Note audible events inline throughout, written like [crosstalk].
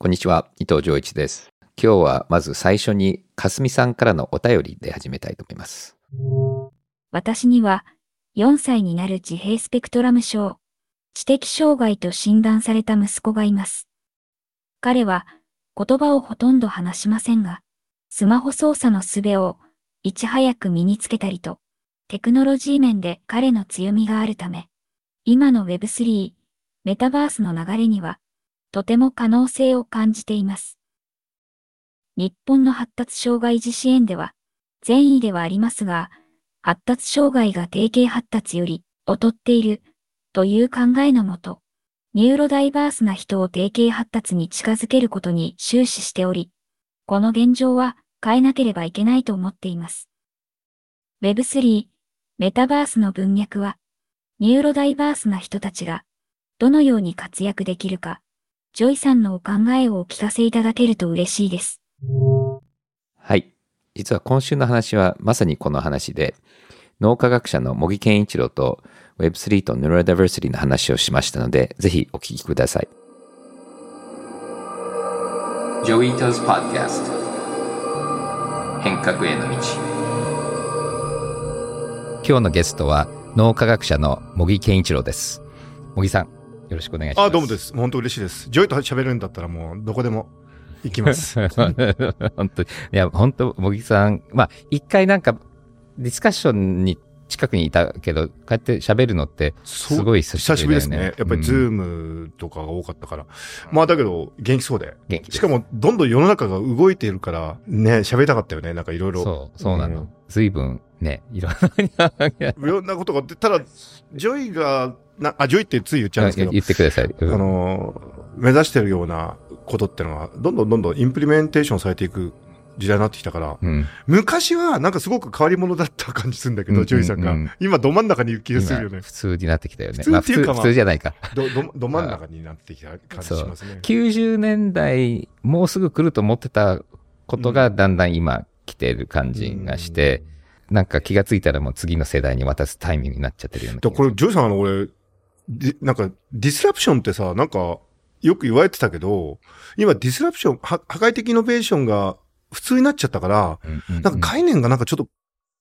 こんにちは、伊藤浄一です。今日はまず最初に、かすみさんからのお便りで始めたいと思います。私には4歳になる自閉スペクトラム症、知的障害と診断された息子がいます。彼は言葉をほとんど話しませんが、スマホ操作の術をいち早く身につけたりと、テクノロジー面で彼の強みがあるため、今の Web3、メタバースの流れには、とても可能性を感じています。日本の発達障害児支援では、善意ではありますが、発達障害が定型発達より劣っているという考えのもと、ニューロダイバースな人を定型発達に近づけることに終始しており、この現状は変えなければいけないと思っています。Web3、メタバースの文脈は、 neurodiverse な人たちがどのように活躍できるか、ジョイさんのお考えをお聞かせいただけると嬉しいです。はい。実は今週の話はまさにこの話で、脳科学者の茂木健一郎と Web3 と Neurodiversity の話をしましたので、ぜひお聞きください。 Joi Ito's Podcast 変革への道今日のゲストは脳科学者の茂木健一郎です。茂木さん、よろしくお願いします。あ、どうもで。す。本当嬉しいです。ジョイと喋れるんだったらもうどこでも行きます。[laughs] 本当に。いや、本当茂木さん、まあ、一回なんか、ディスカッションに近くにいたけど、こうやって喋るのって、すごい久久しぶりですね。やっぱりズームとかが多かったから。まあだけど元気そうで。元気しかもどんどん世の中が動いているから、ね、喋りたかったよね。なんかいろいろ。そう、そうなのうん。随分ね、いろんな、いろんなことがただ、ジョイが、なあ、ジョイってつい言っちゃうんですけど、言ってください。うんあの、目指してるようなことってのは、どんどんどんどん implementation されていく時代になってきたから、うん。昔はなんかすごく変わり者だった感じするんだけど、うんジョイさんが。うんうん今ど真ん中にいる気がするよね。今普通になってきたよね。普通っていうかまあ、まあ普通じゃないか。ど、ど、ど真ん中になってきた感じしますね。90年代、もうすぐ来ると思ってたことが、だんだん今来てる感じがして、なんか気がついたらもう次の世代に渡すタイミングになっちゃってるようなこれ、ジョイさん、あの、俺、でなんか、 disruption ってさ、なんか、よく言われてたけど、今、 disruption、は破壊的イノベーションが普通になっちゃったから、うんうんうん。なんか概念がなんかちょっと、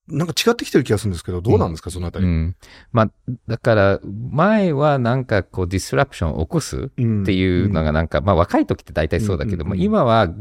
なんか違ってきてる気がするんですけど、どうなんですか、そのあたり。うん。まあ、だから、前はなんかこう disruption を起こすっうん。ていうのがなんか、まあ若い時って大体そうだけども、うんうんうん。今は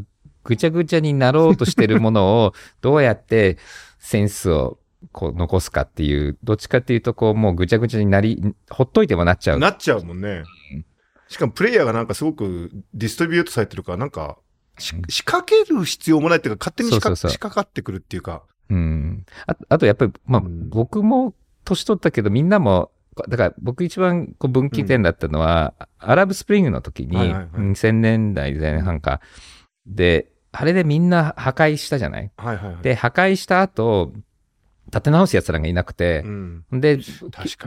ぐちゃぐちゃになろうとしてるものを [laughs] どうやってセンスをこう残すかっていう、どっちかっていうとこうもうぐちゃぐちゃになり、ほっといてもなっちゃう。なっちゃうもんねうん。しかもプレイヤーがなんかすごくディストリビュートされてるから、なんか、し仕掛ける必要もないっていうか、勝手に仕掛かってくるっていうか。うん。ああとやっぱり、まあ、うん僕も年取ったけど、みんなも、だから僕一番こう分岐点だったのは、アラブスプリングの時に、はいはいはい2000年代前半か。で、あれでみんな破壊したじゃない？はいはいはい。で、破壊した後、立て直す奴らがいなくてう、ん。で。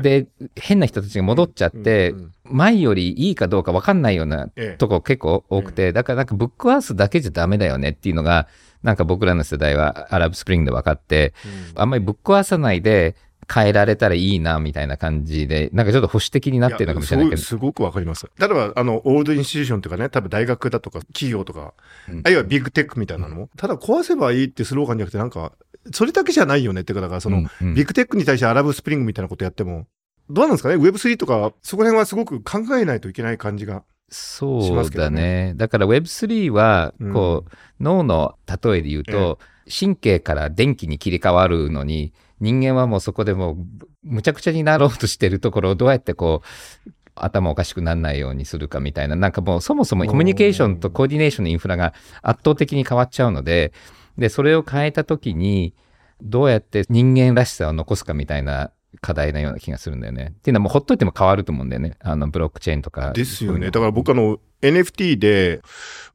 で、変な人たちが戻っちゃって、うんうん前よりいいかどうか分かんないようなええとこ結構多くて、だからなんかブックワースだけじゃダメだよねっていうのが、なんか僕らの世代はアラブスプリングで分かって、あんまりぶっ壊さないで変えられたらいいなみたいな感じで、なんかちょっと保守的になってるのかもしれないけどや。すごくわかります。例えば、あの、 old institution とかね、多分大学だとか企業とか、うんあるいはビッグテックみたいなのも、ただ壊せばいいってスローガンじゃなくて、なんか、それだけじゃないよねってか、だからその、うんうんビッグテックに対して Arab Spring みたいなことやっても、どうなんですかね ?Web3 とか、そこら辺はすごく考えないといけない感じが。しそうだね。だから Web3 は、こう、脳の例えで言うと、神経から電気に切り替わるのに、人間はもうそこでもう、むちゃくちゃになろうとしてるところをどうやってこう、頭おかしくならないようにするかみたいな、なんかもうそもそもコミュニケーションとコーディネーションのインフラが圧倒的に変わっちゃうので、で、それを変えたときに、どうやって人間らしさを残すかみたいな課題なような気がするんだよね。っていうのはもうほっといても変わると思うんだよね。あの、ブロックチェーンとか。ですよね。だから僕あの、NFT で、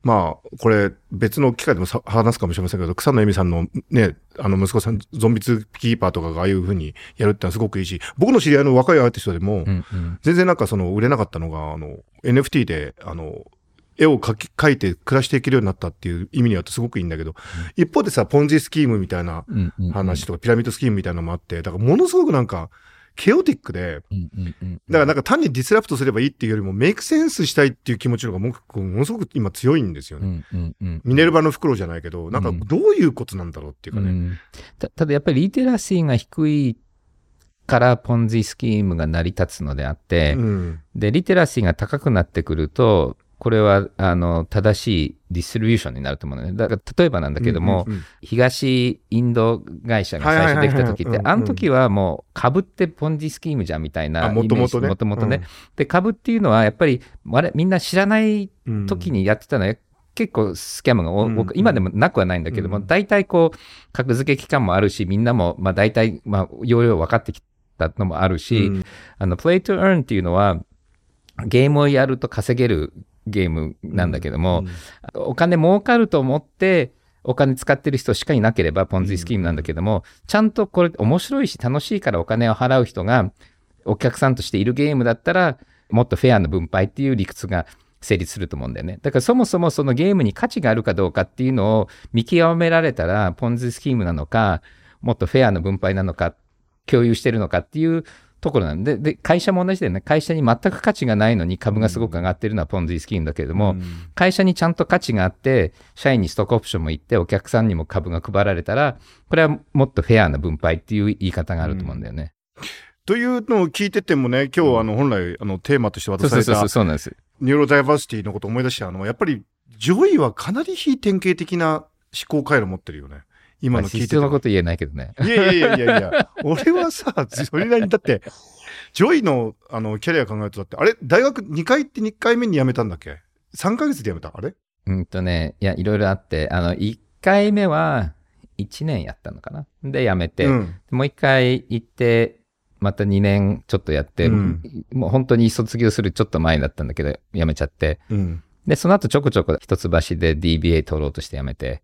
まあ、これ別の機会でもさ話すかもしれませんけど、草野恵美さんのね、あの息子さん、ゾンビツキーパーとかがああいう風にやるってのはすごくいいし、僕の知り合いの若いアーティストでも、うんうん。全然なんかその売れなかったのが、あの、NFT で、あの、絵を描き、描いて暮らしていけるようになったっていう意味にはすごくいいんだけど、一方でさ、ポンジスキームみたいなうんうんうん話とか、ピラミッドスキームみたいなのもあって、だからものすごくなんか、ケオティックで、うんうんうんだからなんか単にディスラプトすればいいっていうよりも、メイクセンスしたいっていう気持ちの方がもうものすごく今強いんですよね。うんうんうんミネルヴァの袋じゃないけど、なんかうんどういうことなんだろうっていうかね。うんたただやっぱりリテラシーが低いからポンジスキームが成り立つのであって、うん。で、リテラシーが高くなってくると、これは、あの、正しいディストリビューションになると思うのね。だから、例えばなんだけども、うんうんうん東インド会社が最初できた時って、あの時はもう株ってポンジスキームじゃんみたいなあイメージ。元々ねもともとね。で、株っていうのはやっぱり、あれ、みんな知らないうん時にやってたのは、結構スキャムが今でもなくはないんだけども、うん大体こう、格付け期間もあるし、みんなも、まあ大体、まあ、要領分かってきたのもあるし、うんあの、play to earn っていうのは、ゲームをやると稼げるゲームなんだけども、お金儲かると思って、お金使ってる人しかいなければ、ポンジスキームなんだけども、ちゃんとこれ面白いし楽しいからお金を払う人がお客さんとしているゲームだったら、もっとフェアな分配っていう理屈が成立すると思うんだよね。だからそもそもそのゲームに価値があるかどうかっていうのを見極められたら、ポンジスキームなのか、もっとフェアな分配なのか、共有してるのかっていうところなんで、で、会社も同じだよね。会社に全く価値がないのに株がすごく上がってるのはポンジスキームだけれども、うん会社にちゃんと価値があって、社員にストックオプションも行って、お客さんにも株が配られたら、これはもっとフェアな分配っていう言い方があると思うんだよね。というのを聞いててもね、今日あの本来あのテーマとして渡されたそうそうそうそう、そうなんです。ニューロダイバーシティのことを思い出して、あの、やっぱり、ジョイはかなり非典型的な思考回路持ってるよね。今の聞いてなこと言えないけどね。いやいやいやいやいや、[laughs] 俺はさ、それなりに、だって、ジョイの、あの、キャリア考えると、だって、あれ？大学2回って2回目に辞めたんだっけ ?3 ヶ月で辞めた？あれ？うんとね、いや、いろいろあって、あの、1回目は1年やったのかな？で、辞めて、うん。もう1回行って、また2年ちょっとやって、うんもう本当に卒業するちょっと前だったんだけど、辞めちゃって。うん。で、その後ちょこちょこ一橋で DBA 取ろうとして辞めて。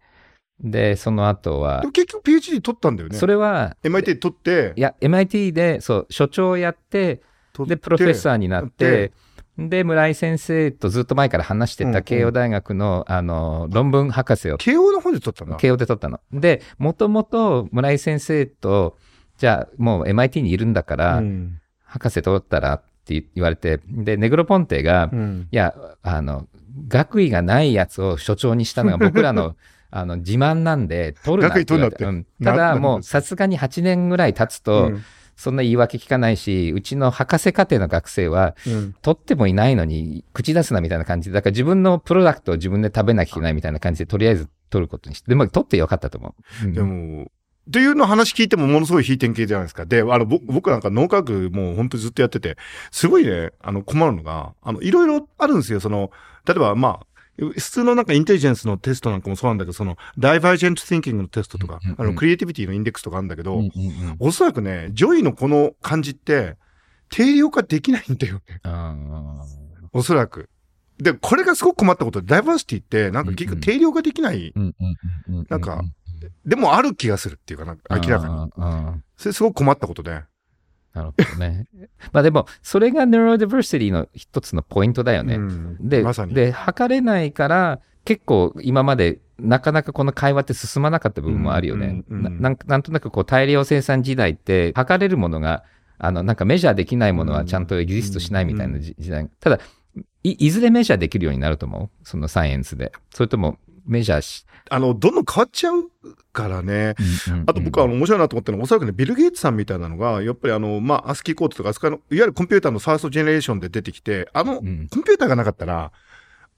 で、その後は結局 PhD 取ったんだよね。それは、MIT 取ってい、や、MIT で、そう、所長やって、で、プロフェッサーになって、で、村井先生とずっと前から話してうんうんた慶応大学の、あの、論文博士を、慶応の方で取ったんだ。慶応で取ったの。で、もともと村井先生と、じゃあ、もう MIT にいるんだから、うん。博士取ったらって言われて、で、ネグロポンテが、うん。いや、あの、学位がないやつを所長にしたのが僕らの、[laughs] あの、自慢なんで、取るなって言われて。うんただ、もう、さすがに8年ぐらい経つと、うんそんな言い訳聞かないし、うちの博士課程の学生は、うん取ってもいないのに、口出すなみたいな感じで、だから自分のプロダクトを自分で食べなきゃいけないみたいな感じで、とりあえず取ることにして、でも取ってよかったと思う。うんでも、っていうの話聞いてもものすごい非典型じゃないですか。で、あの、ぼ僕なんか脳科学もう本当にずっとやってて、すごいね、あの、困るのが、あの、いろいろあるんですよ。その、例えば、まあ、普通のなんかインテリジェンスのテストなんかもそうなんだけど、その、 divergent thinking のテストとかうんうん、うんあの、クリエイティビティのインデックスとかあるんだけど、うんうんうんおそらくね、ジョイのこの感じって、定量化できないんだよね。あおそらく。で、これがすごく困ったことで、ダイバーシティって、なんか結局定量化できない、なんかでもある気がするっていうかな、明らかに。それすごく困ったことで。なるほどね。[laughs] まあでも、それがネロディバーシティの一つのポイントだよね。うんで、まさに。で、測れないから、結構今までなかなかこの会話って進まなかった部分もあるよね。うんうんうんななんなんとなくこう大量生産時代って測れるものが、あの、なんかメジャーできないものはちゃんとエグジストしないみたいなじ時代。ただい、いずれメジャーできるようになると思う？そのサイエンスで。それとも measure し、あの、どんどん変わっちゃうからね。あと僕は面白いなと思ったのは、おそらくね、ビル・ゲイツさんみたいなのが、やっぱりあの、まあ、アスキーコードとか、あそこの、いわゆるコンピューターの first generation で出てきて、あの、うんコンピューターがなかったら、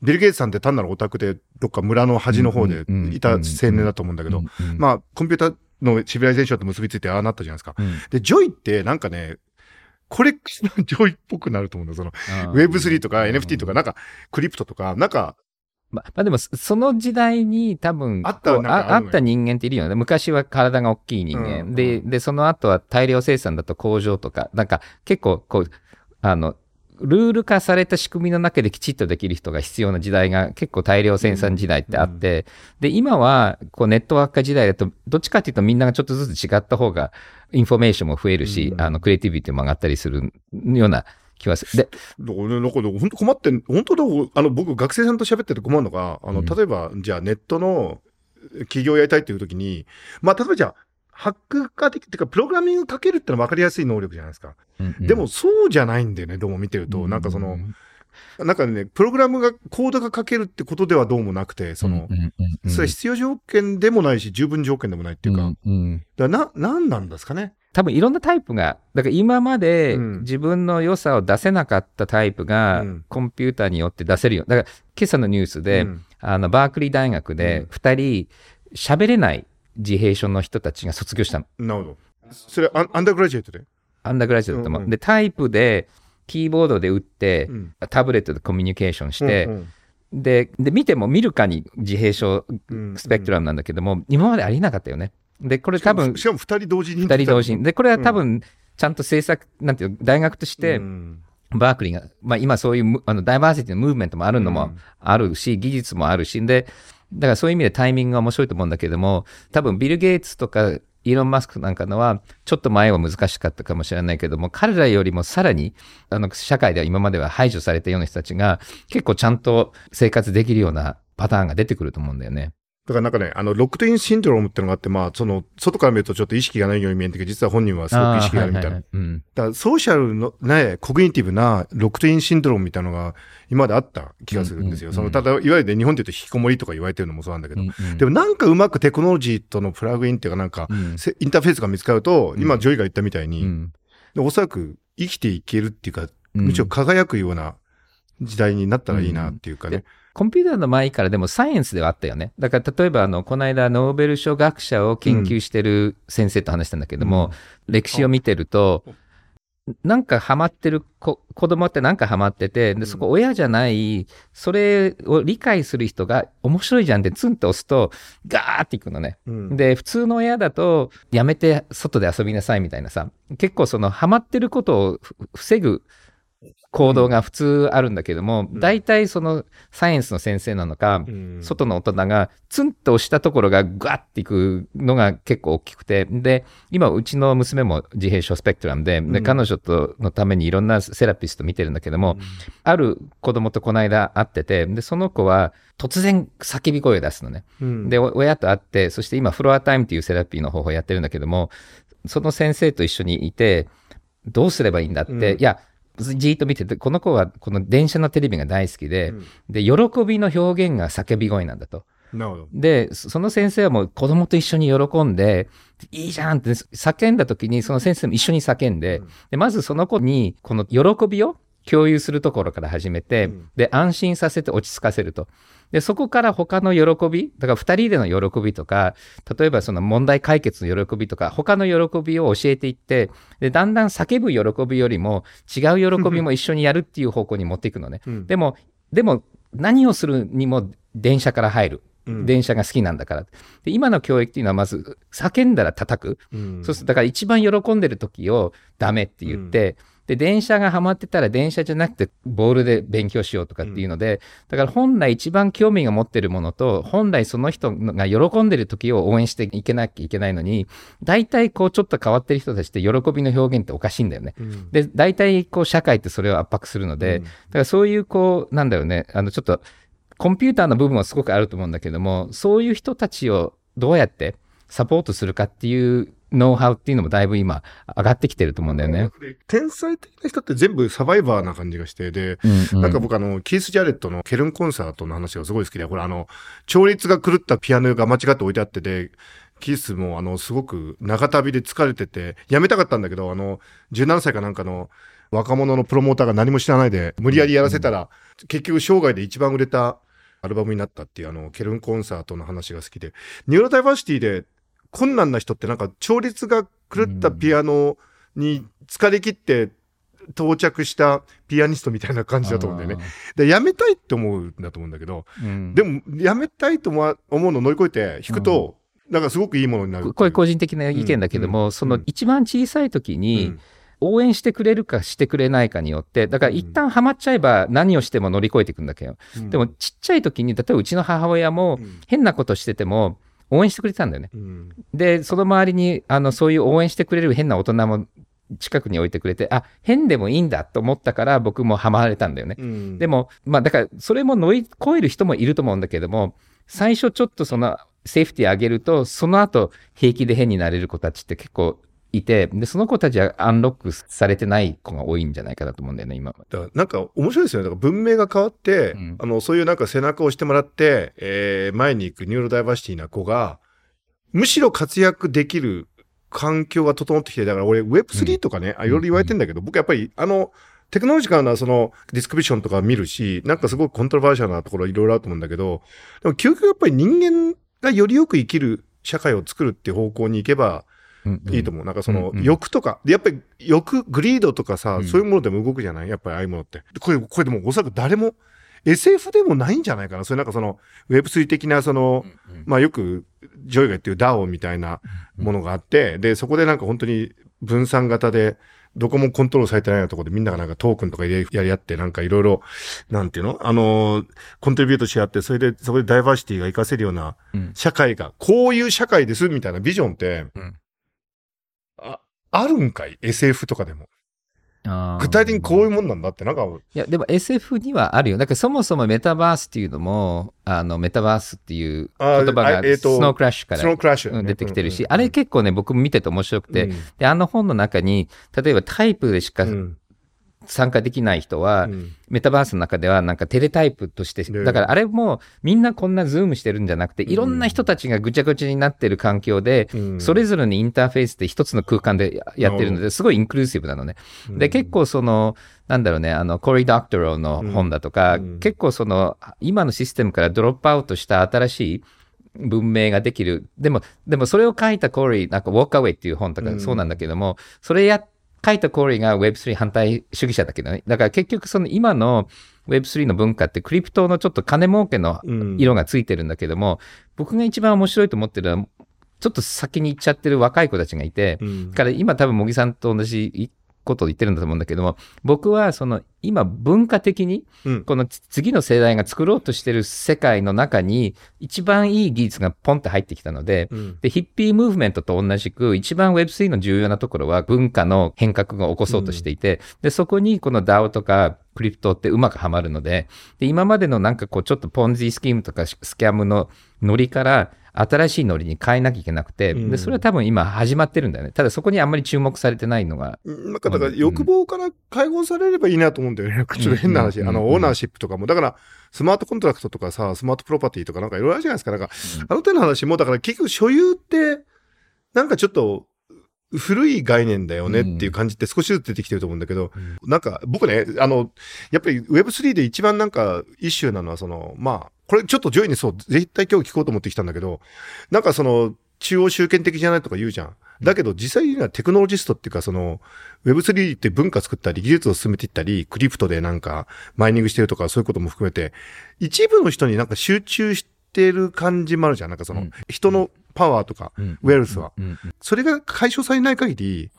ビル・ゲイツさんって単なるオタクで、どっか村の端の方でいた青年だと思うんだけど、まあ、コンピューターの civilization と結びついてああなったじゃないですか。うんで、ジョイってなんかね、コレクションジョイっぽくなると思うんだよ。その、Web3 とか NFT とか、なんか、クリプトとか、なんか、ままあでも、そその時代に多分、あったあああった人間っているよね。昔は体が大きい人間。うんで、で、その後は大量生産だと工場とか、なんか結構、こう、あの、ルール化された仕組みの中できちっとできる人が必要な時代が結構大量生産時代ってあって、で、今はこうネットワーク化時代だと、どっちかっていうとみんながちょっとずつ違った方が、インフォメーションも増えるし、うんあの、クリエイティビティも上がったりするような気はする。で、だからね、なんかね、本当困ってん、本当だ、あの、僕、学生さんと喋ってて困るのが、あの、うん例えば、じゃあ、ネットの企業やりたいっていう時に、まあ、例えばじゃあ、ハックができてか、プログラミングかけるってのは分かりやすい能力じゃないですか。うんうんでも、そうじゃないんだよね、どうも見てると。なんかその、なんかね、プログラムが、コードが書けるってことではどうもなくて、その、うんうんうんそれは必要条件でもないし、十分条件でもないっていうか、うんうんだな、なんなんですかね。多分いろんなタイプが、だから今までうん自分の良さを出せなかったタイプがうんコンピューターによって出せるよ。だから今朝のニュースで、うんあのバークリー大学うんで2人喋れない自閉症の人たちが卒業したの。なるほど。それアン、ダーグラジュエットで？アンダーグラジュエットも。うんうんで、タイプでキーボードで打って、うんタブレットでコミュニケーションして、うんでで、見ても見るかに自閉症うんスペクトラムなんだけども、今までありえなかったよね。で、これ多分しかも二人同時に。2人同時に。で、これは多分、ちゃんと政策、なんていうの大学として、うんバークリーが、まあ今そういうむあのダイバーシティのムーブメントもあるのもうんあるし、技術もあるし、で、だからそういう意味でタイミングが面白いと思うんだけども、多分ビル・ゲイツとかイーロン・マスクなんかのは、ちょっと前は難しかったかもしれないけども、彼らよりもさらに、あの、社会では今までは排除されたような人たちが、結構ちゃんと生活できるようなパターンが出てくると思うんだよね。だからなんかね、あの、 locked-in syndrome ってのがあって、まあ、その、外から見るとちょっと意識がないように見えるんだけど、実は本人はすごく意識があるみたいな。あーはいはい。はいうん。だから social のね、 cognitive な locked-in syndrome みたいなのが今まであった気がするんですよ。うんうんうんその、ただ、いわゆる日本で言うと引きこもりとか言われてるのもそうなんだけど、うんうん。でもなんかうまくテクノロジーとの plug-in っていうかなんか、うん。せインターフェースが見つかると、今うん。ジョイが言ったみたいに、うおそらく生きていけるっていうか、うん。むしろ輝くような時代になったらいいなっていうかね。コンピューターの前からでもサイエンスではあったよね。だから例えばあの、この間ノーベル賞学者を研究してる先生と話したんだけども、歴史を見てると、なんかハマってる子子供ってなんかハマってて、で、そこ親じゃない、それを理解する人が面白いじゃんってツンと押すと、ガーっていくのね。うん。で、普通の親だと、やめて外で遊びなさいみたいなさ、結構そのハマってることをふ防ぐ行動が普通あるんだけども、うん。大体そのサイエンスの先生なのか、うん。外の大人がツンと押したところがガッていくのが結構大きくて、で、今うちの娘も自閉症スペクトラムで、でうん。彼女とのためにいろんなセラピスト見てるんだけども、ある子供とこの間会ってて、で、その子は突然叫び声を出すのね。うん。で、お親と会って、そして今フロアタイムっていうセラピーの方法をやってるんだけども、その先生と一緒にいて、どうすればいいんだって、うん。いや、じーっと見てて、この子はこの電車のテレビが大好きで、うんで、喜びの表現が叫び声なんだと。なるほど。で、そその先生はもう子供と一緒に喜んで、いいじゃんって叫んだ時に、その先生も一緒に叫んで、うんでまずその子に、この喜びを共有するところから始めて、うんで、安心させて落ち着かせると。で、そこから他の喜び、だから二人での喜びとか、例えばその問題解決の喜びとか、他の喜びを教えていって、で、だんだん叫ぶ喜びよりも違う喜びも一緒にやるっていう方向に持っていくのね。うんでも、でも、何をするにも電車から入る。うん電車が好きなんだから。で今の教育っていうのはまず叫んだら叩く。うんそうするとだから一番喜んでる時をダメって言って、で電車がハマってたら電車じゃなくてボールで勉強しようとかっていうので、だから本来一番興味が持ってるものと本来その人が喜んでる時を応援していけなきゃいけないのに大体こうちょっと変わってる人たちって喜びの表現っておかしいんだよね。うん。で大体こう社会ってそれを圧迫するので、うん。だからそういうこうなんだろうねあのちょっとコンピューターの部分はすごくあると思うんだけどもそういう人たちをどうやってサポートするかっていうノウハウっていうのもだいぶ今上がってきてると思うんだよね。天才的な人って全部サバイバーな感じがして、で、なんか僕あの、キース・ジャレットのケルンコンサートの話がすごい好きで、これあの、調律が狂ったピアノが間違って置いてあってで、キースもあの、すごく長旅で疲れてて、やめたかったんだけど、あの、17歳かなんかの若者のプロモーターが何も知らないで、無理やりやらせたら、結局生涯で一番売れたアルバムになったっていうあの、ケルンコンサートの話が好きで、ニューロダイバーシティで困難な人ってなんか調律が狂ったピアノに疲れ切って到着したピアニストみたいな感じだと思うんだよね。で、やめたいって思うんだと思うんだけど。うん。でも、やめたいと思うのを乗り越えて弾くと、なんかすごくいいものになる。これ個人的な意見だけども、うん。その一番小さい時うにん。応援してくれるかしてくれないかによって、だから一旦ハマっちゃえば何をしても乗り越えていくんだけど、うん。でもちっちゃい時に、例えばうちの母親もうん。変なことしてても応援してくれてたんだよね。うんで、その周りに、あの、そういう応援してくれる変な大人も近くに置いてくれて、あ、変でもいいんだと思ったから僕もハマれたんだよね。うんでも、まあだから、それも乗り越える人もいると思うんだけども、最初ちょっとその、セーフティー上げると、その後平気で変になれる子たちって結構いて、で、その子たちは unlock されてない子が多いんじゃないかなと思うんだよね、今は。だからなんか面白いですよね。だから文明が変わって、うんあの、そういうなんか背中を押してもらって、えー前に行くニューロダイバーシティな子が、むしろ活躍できる環境が整ってきて、だから俺 Web3 とかね、あいろいろ言われてんだけど、僕やっぱりあの、 technological なその description とか見るし、なんかすごく controversial なところいろいろあると思うんだけど、でも究極やっぱり人間がよりよく生きる社会を作るっていう方向に行けばいいと思う。なんかそのうんうん。欲とか、でやっぱり欲、 greed とかさ、うん。そういうものでも動くじゃない？やっぱりああいうものって。これ、これでもおそらく誰も SF でもないんじゃないかな。それなんかその Web3 的なその、うんうん。まあよくジョイが言ってる DAO みたいなものがあって、で、そこでなんか本当に分散型で、どこもコントロールされてないようなところでみんながなんかトークンとかやり合って、なんかいろいろ、なんていうの？あのー contribute し合って、それで、そこでダイバーシティが活かせるようなうん。社会が、こういう社会ですみたいなビジョンって、うんあ、あるんかい ?SF とかでも。具体的にこういうもんなんだって、なんか、いや、でも SF にはあるよ。だからそもそもメタバースっていうのも、あの、メタバースっていうあ言葉がスノークラッシュから出てきてるし、あれ結構ね、僕見てて面白くて、うん。で、あの本の中に、例えばタイプでしかうん参加できない人は、うん。メタバースの中ではなんか teletype として、ね。だからあれもみんなこんなズームしてるんじゃなくて、いろんな人たちがぐちゃぐちゃになってる環境で、うん。それぞれのインターフェースで一つの空間でややってるので、すごい inclusive なのね。で、結構その、なんだろうね、あの、コリー・ドクトローの本だとか、うん。結構その、今のシステムから drop out した新しい文明ができる。でも、でもそれを書いたコーリー、なんか、 Walkaway っていう本とかうんそうなんだけども、それや、書いたコーリーが Web3 反対主義者だけどね。だから結局その今の Web3 の文化ってクリプトのちょっと金儲けのうん色がついてるんだけども、僕が一番面白いと思ってるのは、ちょっと先に行っちゃってる若い子たちがいて、うんだから今多分茂木さんと同じことを言ってるんだと思うんだけども、僕はその今文化的にうん。この次の世代が作ろうとしてる世界の中に一番いい技術がポンって入ってきたので、うん。で、ヒッピームーブメントと同じく、一番 Web3 の重要なところは文化の変革が起こそうとしていて、で、そこにこの DAO とかクリプトってうまくはまるので、で、今までのなんかこう、ちょっとポンジスキームとかスキャムのノリから、新しいノリに変えなきゃいけなくて、うんで、それは多分今始まってるんだよね。ただそこにあんまり注目されてないのが、なんかだから欲望から解放されればいいなと思うんだよね。ちょっと変な話。うんあの、うん ownership とかも。だから、 smart contract とかさ、 smart property とかなんかいろいろあるじゃないですか。なんか、あの手の話も、だから結局所有って、なんかちょっと、古い概念だよねっていう感じって少しずつ出てきてると思うんだけど、なんか僕ね、あの、やっぱり Web3 で一番なんか issue なのはその、まあ、これちょっとジョイにそう、絶対今日聞こうと思ってきたんだけど、なんかその、中央集権的じゃないとか言うじゃん。だけど実際にはテクノロジストっていうかその、Web3 って文化作ったり技術を進めていったり、クリプトでなんかマイニングしてるとかそういうことも含めて、一部の人になんか集中してる感じもあるじゃん。なんかその、うん。人のパワーとか、うん。ウェルスは。それが解消されない限り、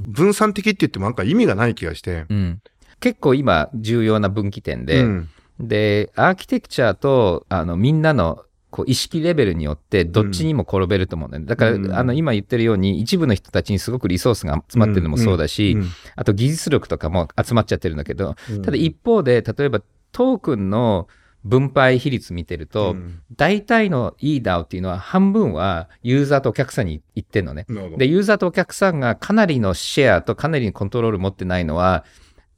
分散的って言ってもなんか意味がない気がして。うん。結構今重要な分岐点で、うんで、アーキテクチャと、あの、みんなの、こう、意識レベルによって、どっちにも転べると思うんだよね。だから、うん。あの、今言ってるように、一部の人たちにすごくリソースが集まってるのもそうだし、うん。あと技術力とかも集まっちゃってるんだけど、うん。ただ一方で、例えば、トークンの分配比率見てると、うん。大体の EDAO っていうのは半分はユーザーとお客さんに行ってんのね。で、ユーザーとお客さんがかなりのシェアとかなりのコントロール持ってないのは、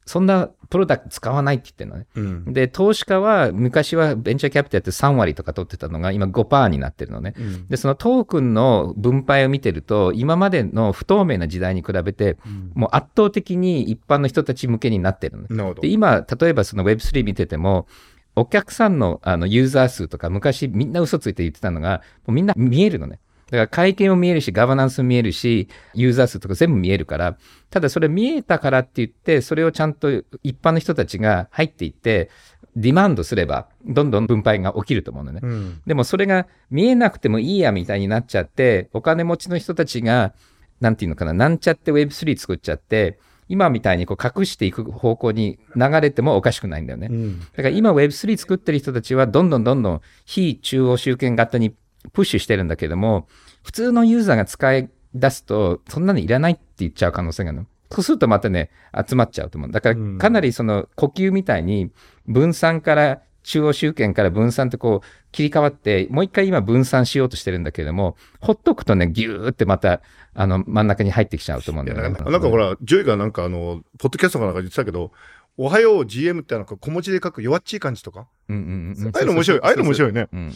そんなプロダクト使わないって言ってるのね。うんで、投資家は昔はベンチャーキャピタルって3割とか取ってたのが今5%になってるのね。うんで、そのトークンの分配を見てると、今までの不透明な時代に比べて、もう圧倒的に一般の人たち向けになってるのね。で、。今、例えばその Web3 見てても、お客さんのあのユーザー数とか、昔みんな嘘ついて言ってたのが、もうみんな見えるのね。だから会計も見えるし、ガバナンスも見えるし、ユーザー数とか全部見えるから、ただそれ見えたからって言って、それをちゃんと一般の人たちが入っていって、ディマンドすれば、どんどん分配が起きると思うのね。うんでもそれが見えなくてもいいやみたいになっちゃって、お金持ちの人たちが、なんていうのかな、なんちゃって Web3 作っちゃって、今みたいにこう隠していく方向に流れてもおかしくないんだよね。うんだから今 Web3 作ってる人たちはどんどんどんどん非中央集権型にプッシュしてるんだけども、普通のユーザーが使い出すと、そんなのいらないって言っちゃう可能性があるの。そうするとまたね、集まっちゃうと思う。だからうんかなりその呼吸みたいに分散から中央集権から分散ってこう切り替わって、もう一回今分散しようとしてるんだけれども、ほっとくとね、ギューってまた、あの、真ん中に入ってきちゃうと思うんいだよね。やなんかほら、ジョイがなんかあの、ポッドキャストかなんかで言ってたけど、おはよう GM ってなんか小文字で書く弱っちい感じとか？うんうんうん。ああいうの面白い。ああいうの面白いね。うん。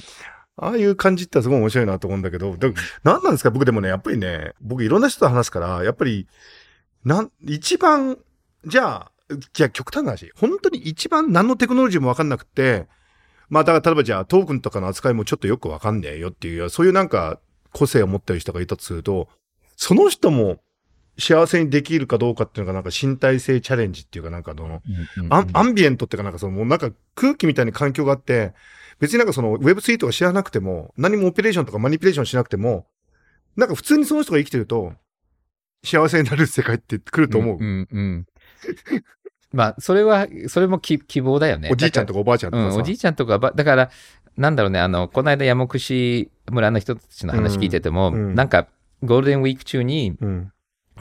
ああいう感じってすごい面白いなと思うんだけど、だなん。なんですか？僕でもね、やっぱりね、僕いろんな人と話すから、やっぱり、なん、一番、じゃあ、じゃあ極端な話、本当に一番何のテクノロジーもわかんなくて、まあだから例えばじゃあトークンとかの扱いもちょっとよくわかんねえよっていう、そういうなんか個性を持ってる人がいたとすると、その人も幸せにできるかどうかっていうのがなんか身体性チャレンジっていうかなんかあの、アンビエントっていうかなんかそのもうなんか空気みたいに環境があって、別になんかその Web3 とか知らなくても、何もオペレーションとかマニピュレーションしなくても、なんか普通にその人が生きてると、幸せになる世界って来ると思う。んうんうん。[laughs] まあ、それは、それもき希望だよね。おじいちゃんとかおばあちゃんとうん。おじいちゃんとかば、だから、なんだろうね、あの、この間山串村の人たちの話聞いてても、うんうんなんか、ゴールデンウィーク中にうん。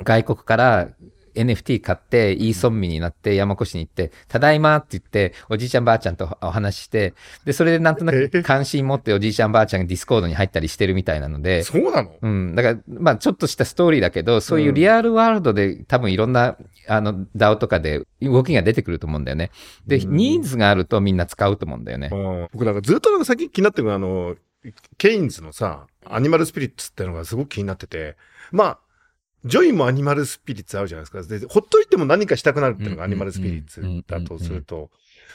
外国から NFT 買って、いい村民になって山越しに行って、ただいまって言って、おじいちゃんばあちゃんとお話しして、で、それでなんとなく [laughs] 関心持っておじいちゃんばあちゃんがディスコードに入ったりしてるみたいなので、そうなの？うん。だから、まあ、ちょっとしたストーリーだけど、そういう real world で多分いろんな、あの、DAO とかで動きが出てくると思うんだよね。で、うんニーズがあるとみんな使うと思うんだよね。うん僕なんかずっとなんか最近気になってるのが、あの、ケインズのさ、 animal spirits ってのがすごく気になってて、まあ、ジョイも animal spirits あるじゃないですか。で、ほっといても何かしたくなるっていうのが animal spirits だとすると、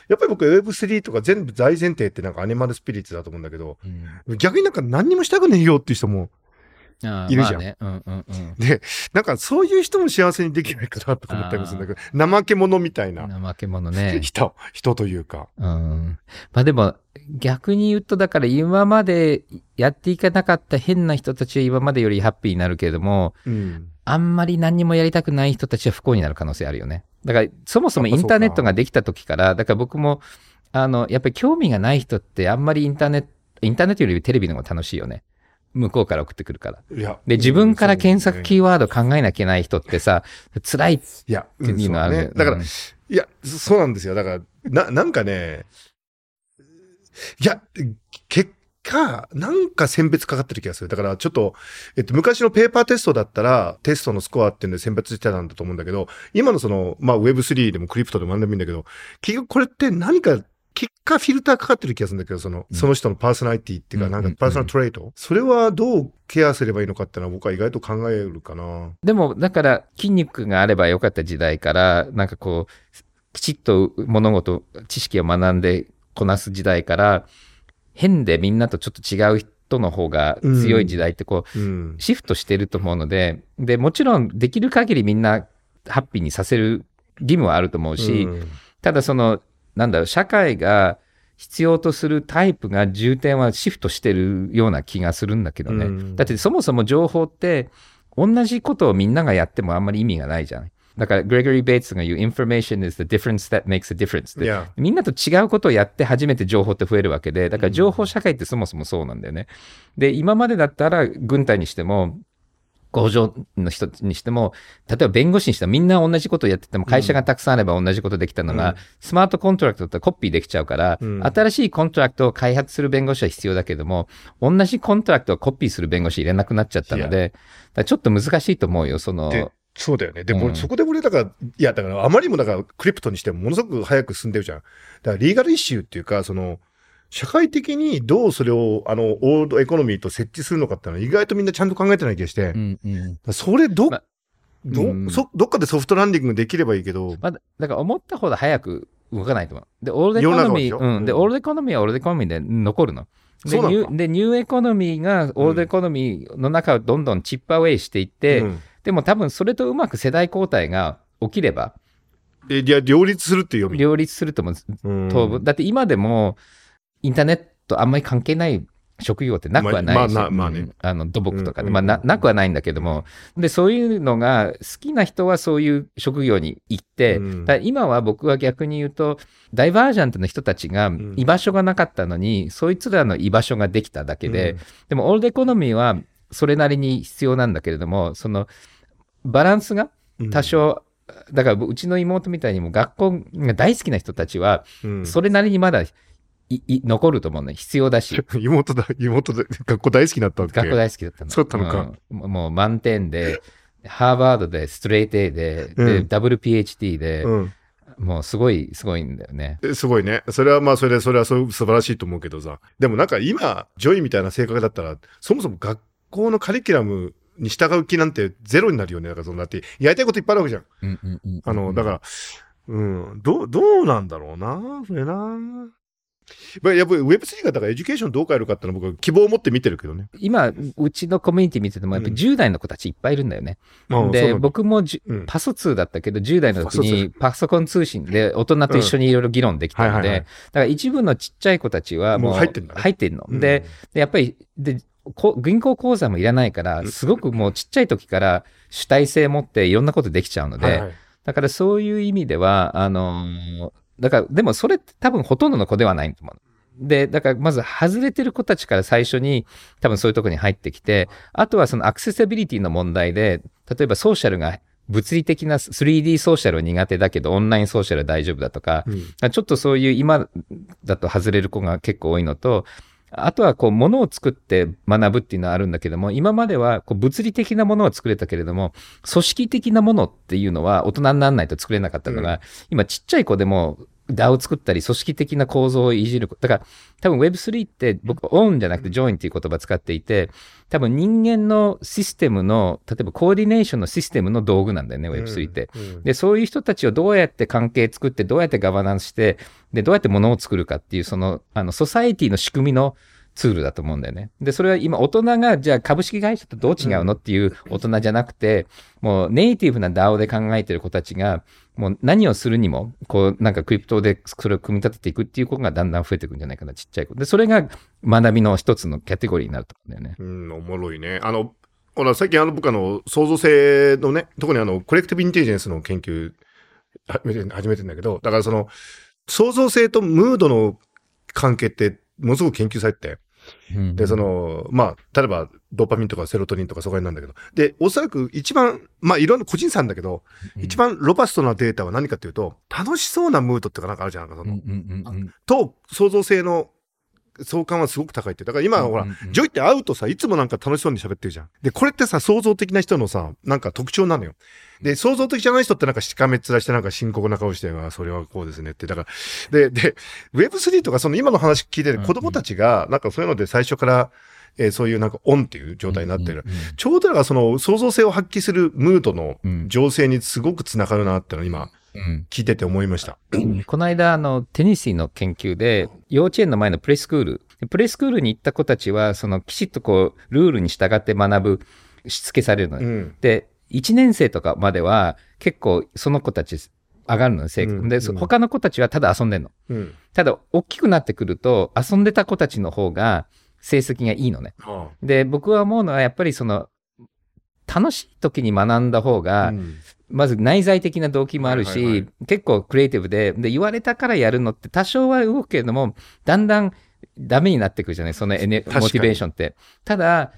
やっぱり僕 Web3 とか全部大前提ってなんかアニマルスピリッツだと思うんだけど、うん逆になんか何にもしたくねえよっていう人も、いるじゃんまあね。うんうんうん。で、なんかそういう人も幸せにできないかなとか思ったりもするんだけど、怠け者みたいな怠け者ね。[laughs] 人、人というか。うん。まあでも、逆に言うと、だから今までやっていかなかった変な人たちは今までよりハッピーになるけれども、うん。あんまり何にもやりたくない人たちは不幸になる可能性あるよね。だから、そもそもインターネットができた時から、だから僕も、あの、やっぱり興味がない人ってあんまりインターネット、インターネットよりテレビの方が楽しいよね。向こうから送ってくるから。いや。で、自分から検索キーーワード考えなきゃいけない人ってさ、辛いっていうのあるんだよそうねだからうん、いや、そそうなんですよ。だから、な、なんかね、いや、結果、なんか選別かかってる気がする。だから、ちょっと、えっと、昔のペーパーテストだったら、テストのスコアっていうんで選別してたんだと思うんだけど、今のその、まあ、Web3 でもクリプトでも何でもいいんだけど、結局これって何か、結果フィルターかかってる気がするんだけど、その、うんその人のパーソナリティっていうか、うんなんかパーソナルトレート、それはどうケアすればいいのかっていうのは僕は意外と考えるかな。でも、だから、筋肉があればよかった時代から、なんかこう、きちっと物事、知識を学んでこなす時代から、変でみんなとちょっと違う人の方が強い時代ってこう、うん。シフトしてると思うので、で、もちろんできる限りみんなハッピーにさせる義務はあると思うし、うんただその、なんだろう、社会が必要とするタイプが重点はシフトしてるような気がするんだけどね。うんだってそもそも情報って同じことをみんながやってもあんまり意味がないじゃん。だから、グレゴリー・ベイツが言う information is the difference that makes a difference って。いや、みんなと違うことをやって初めて情報って増えるわけで、だから情報社会ってそもそもそうなんだよね。で、今までだったら軍隊にしても、工場の人にしても、例えば弁護士にしてもみんな同じことをやってても会社がたくさんあれば同じことできたのが、うん。スマートコントラクトだったらコピーできちゃうから、うん。新しいコントラクトを開発する弁護士は必要だけども、同じコントラクトをコピーする弁護士いらなくなっちゃったので、ちょっと難しいと思うよ、その、でそうだよね。で、うん俺そこで俺、だから、いや、だから、あまりにもだから、クリプトにしてもものすごく早く進んでるじゃん。だから、 legal issue っていうか、その、社会的にどうそれを、あの、オールドエコノミーと設置するのかっていうのは、意外とみんなちゃんと考えてない気がして、うんうんらそれど、まど、うんそ、どっかでソフトランディングできればいいけど、まあ、だだから思ったほど早く動かないと思う。で、オールドエコノミー、うん。で、うんオールドエコノミーはオールドエコノミーで残るの。で、ニューエコノミーがオールドエコノミーの中をどんどん chip away していって、うんでも多分それとうまく世代交代が起きれば、で、いや、両立するって読み。両立すると思う。うん。当分。だって今でも、インターネットあんまり関係ない職業ってなくはないし、まあまあなまあね。うん。あの土木とかで、うんまあななくはないんだけども、で、そういうのが好きな人はそういう職業に行って、うん。だ今は僕は逆に言うと、ダイバージャントの人たちがん。居場所がなかったのに、そいつらの居場所ができただけで、うん。でもオールドエコノミーはそれなりに必要なんだけれども、そのバランスが多少、だからうちの妹みたいにも学校が大好きな人たちは、うんそれなりにまだいい残ると思うね。必要だし。[laughs] 妹だ、妹で、学校大好きだったんだ学校大好きだったの。そうだったのかうんもう満点で、ハーバードでストレート A で、で、うんダブル PhD で、うん。もうすごい、すごいんだよね。えすごいね。それはまあ、それ、それはそう素晴らしいと思うけどさ。でもなんか今、ジョイみたいな性格だったら、そもそも学校のカリキュラムに従う気なんてゼロになるよね。だからそのだって、やりたいこといっぱいあるわけじゃん。うんうんうんあの、だから、うん、どう、どうなんだろうな、それな。まあやっぱり Web3 がだから education どう変えるかってのは僕は希望を持って見てるけどね。今、うちのコミュニティ見てても、やっぱり10代の子たちいっぱいいるんだよね。うなんだ僕もうんパソ通だったけど、10代の時にパソコン通信で大人と一緒にいろいろ議論できたので、だから一部のちっちゃい子たちはもう入ってんだね入ってんの。うんで、でやっぱり、で、こ銀行口座もいらないから、すごくもうちっちゃい時から主体性持っていろんなことできちゃうので、はいはい。だからそういう意味では、あのーだから、でもそれって多分ほとんどの子ではないと思う。で、だからまず外れてる子たちから最初に多分そういうところに入ってきて、あとはそのアクセシビリティの問題で、例えばソーシャルが物理的な 3D ソーシャルは苦手だけど、オンラインソーシャルは大丈夫だとか、うん。ちょっとそういう今だと外れる子が結構多いのと、あとはこう物を作って学ぶっていうのはあるんだけども、今まではこう物理的なものは作れたけれども、組織的なものっていうのは大人にならないと作れなかったのが、うん。今ちっちゃい子でも DAO を作ったり組織的な構造をいじる。だから多分 Web3 って僕は own じゃなくて join っていう言葉を使っていて、多分人間のシステムの、例えばコーディネーションのシステムの道具なんだよね、Web3 って。うんで、そういう人たちをどうやって関係作って、どうやってガバナンスして、で、どうやって物を作るかっていう、その、あの、ソサエティの仕組みのツールだと思うんだよね。で、それは今、大人が、じゃあ株式会社とどう違うのっていう大人じゃなくて、もうネイティブな DAO で考えてる子たちが、もう何をするにも、こう、なんかクリプトでそれを組み立てていくっていう子がだんだん増えていくんじゃないかな、ちっちゃい子。で、それが学びの一つのキャテゴリーになると思うんだよね。うん、おもろいね。あの、ほら、最近あの、僕あの、創造性のね、特にあの、コレクティブインテリジェンスの研究、始めて、始めてんだけど、だからその、創造性とムードの関係って、ものすごく研究されてて、で、その、まあ、例えば、ドーパミンとかセロトニンとかそこら辺なんだけど、で、おそらく一番、まあ、いろんな個人差なんだけど、一番 robust なデータは何かっていうと、楽しそうなムードっていうかなんかあるじゃん。なんかその、うんうんうんうんと、創造性の相関はすごく高いって。だから今、ほら、うんうんうんジョイって会うとさ、いつもなんか楽しそうに喋ってるじゃん。で、これってさ、創造的な人のさ、なんか特徴なのよ。で、創造的じゃない人ってなんかしかめっ面してなんか深刻な顔して、あそれはこうですねって。だから、で、で、Web3 とかその今の話聞いてる子供たちが、なんかそういうので最初から、えーそういうなんかオンっていう状態になってる。うんうんちょうどだからその創造性を発揮するムードのうん醸成にすごくつながるなってのを今うん聞いてて思いました。この間、あの、テニスの研究で、幼稚園の前のプレイスクール、プレイスクールに行った子たちは、その、きちっとこう、ルールに従って学ぶ、しつけされるのよ。うん。で、1年生とかまでは、結構、その子たち、上がるのよ、成績で、うんうん他の子たちはただ遊んでんの。うん。ただ、大きくなってくると、遊んでた子たちの方が、成績がいいのね。はで、僕は思うのは、やっぱりその、楽しい時に学んだ方あが、うんまず内在的な動機もあるし、はいはいはい結構クリエイティブで、で、言われたからやるのって多少は動くけれども、だんだんダメになってくるじゃないそのエネモチベーションって。ただ、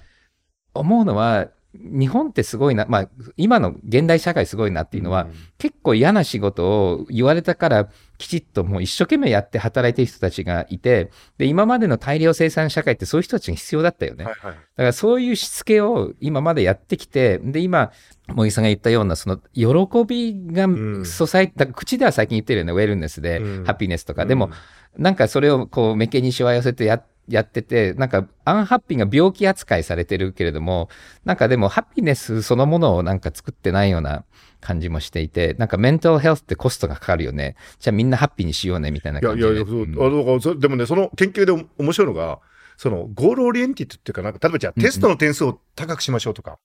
思うのは、日本ってすごいな、まあ、今の現代社会すごいなっていうのは、うん結構嫌な仕事を言われたからきちっともう一生懸命やって働いてる人たちがいて、で、今までの大量生産社会ってそういう人たちが必要だったよね。はいはい。だからそういうしつけを今までやってきて、で、今、茂木さんが言ったような、その、喜びがん、 society だから口では最近言ってるよね、ウェルネスで、うん happiness とか。でも、なんかそれをこう、眉間にしわ寄せてや、やってて、なんか、 unhappy が病気扱いされてるけれども、なんかでも、 happiness そのものをなんか作ってないような感じもしていて、なんか、メンタルヘルスってコストがかかるよね。じゃあみんなハッピーにしようね、みたいな感じで。やいやいや、そう、でもね、その研究でお面白いのが、その goal oriented っていうか、なんか、例えばじゃあテストの点数を高くしましょうとか、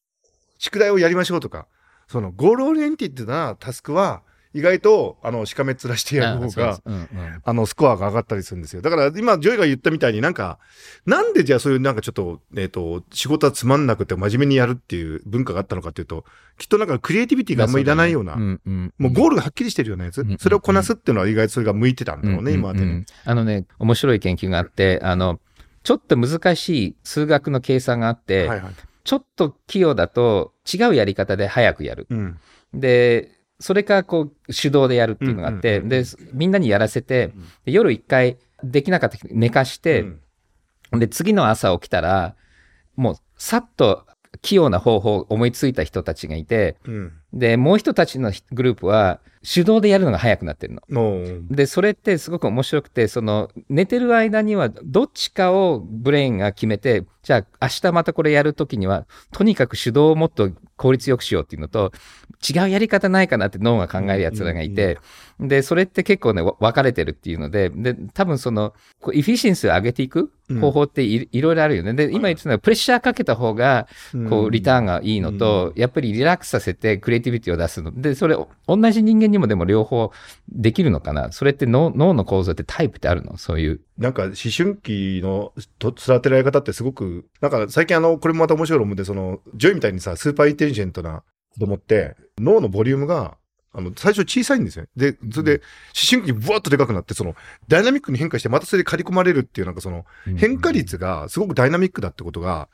宿題をやりましょうとか、その goal oriented なタスクは、意外と、あの、しかめっ面してやる方がうんうんあの、スコアが上がったりするんですよ。だから今、ジョイが言ったみたいになんか、なんでじゃあそういうなんかちょっと、えっ、と、仕事はつまんなくて真面目にやるっていう文化があったのかっていうと、きっとなんかクリエイティビティがあんまりいらないような、んうんもうゴールがはっきりしてるようなやつ、それをこなすっていうのは意外とそれが向いてたんだろうね、今までね。あのね、面白い研究があって、あの、ちょっと難しい数学の計算があって、はいはい。ちょっと器用だと違うやり方で早くやる。うん。で、それかこう手動でやるっていうのがあって、で、みんなにやらせて、で夜一回できなかった寝かして、うん。で、次の朝起きたら、もう、さっと器用な方法を思いついた人たちがいて、うん。で、もう一たちのグループは、手動でやるのが早くなってるの。の、で、それってすごく面白くて、その、寝てる間には、どっちかをブレインが決めて、じゃあ、明日またこれやるときには、とにかく手動をもっと効率よくしようっていうのと、違うやり方ないかなって脳が考えるやつらがいて、で、それって結構ね、わ分かれてるっていうので、で、多分その、エフィシェンスを上げていく方法ってい,、いろいろあるよね。で、今言ってたのは、プレッシャーかけた方が、こう、リターンがいいのと、やっぱりリラックスさせてクリエイティビティを出すの。で、それ、同じ人間にもでも両方できるのかな？それって脳脳の構造ってタイプってあるの？そういう。なんか思春期のと育てられ方ってすごく、なんか最近あの、これもまた面白い論文で、その、ジョイみたいにさ、 super intelligent な子供って、脳のボリュームが、あの、最初小さいんですよ。で、それで、思春期にブワッとでかくなって、その、ダイナミックに変化して、またそれで刈り込まれるっていう、なんかその、変化率がすごくダイナミックだってことが、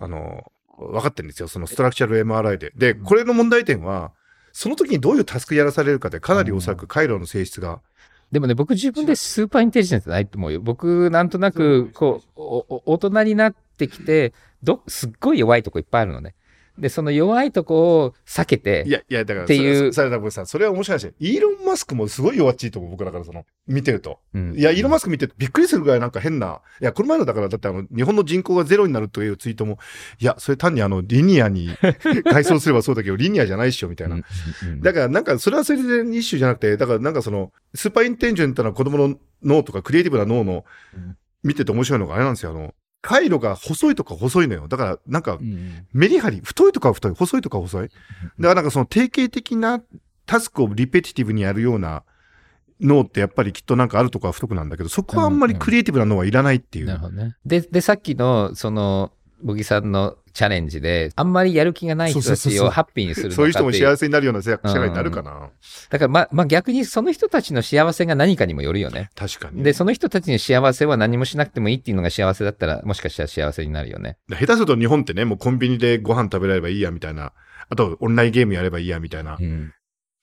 あの、分かってるんですよ。そのストラクチャル MRI で。で、これの問題点は、その時にどういうタスクやらされるかで、かなりおそらく回路の性質が、でもね、僕自分でスーパーインテリジェントないと思うよ。僕、なんとなく、こう、大人になってきて、ど、すっごい弱いとこいっぱいあるのね。で、その弱いとこを避けて、いや、いや、だから、っていう。それそれ多分さ、それは面白い話でイーロン・マスクもすごい弱っちいと思う、僕だから、その、見てると。うんいや、イーロン・マスク見てるとびっくりするぐらいなんか変な、いや、この前のだから、だってあの、日本の人口がゼロになるというツイートも、いや、それ単にあの、リニアに [laughs] 改装すればそうだけど、リニアじゃないっしょ、みたいな。うんだから、なんか、それはそれで一種じゃなくて、だから、なんかその、スーパーインテリジェントな子供の脳とか、クリエイティブな脳のうん、見てて面白いのがあれなんですよ、あの、回路が細いとか細いのよ。だから、なんかう、んメリハリ、太いとかは太い、細いとかは細い。だからなんかその定型的なタスクをリペティティブにやるような脳ってやっぱりきっとなんかあるとこは太くなんだけど、そこはあんまりクリエイティブな脳はいらないっていう。なるほどね。で、で、さっきの、その、ボギさんのチャレンジで、あんまりやる気がない人たちをハッピーにするそういう人も幸せになるような社社会ってあるかな。だから、まあ、まあ逆にその人たちの幸せが何かにもよるよね。確かに。で、その人たちの幸せは何もしなくてもいいっていうのが幸せだったら、もしかしたら幸せになるよね。下手すると日本ってね、もうコンビニでご飯食べられればいいやみたいな。あと、オンラインゲームやればいいやみたいな。うん。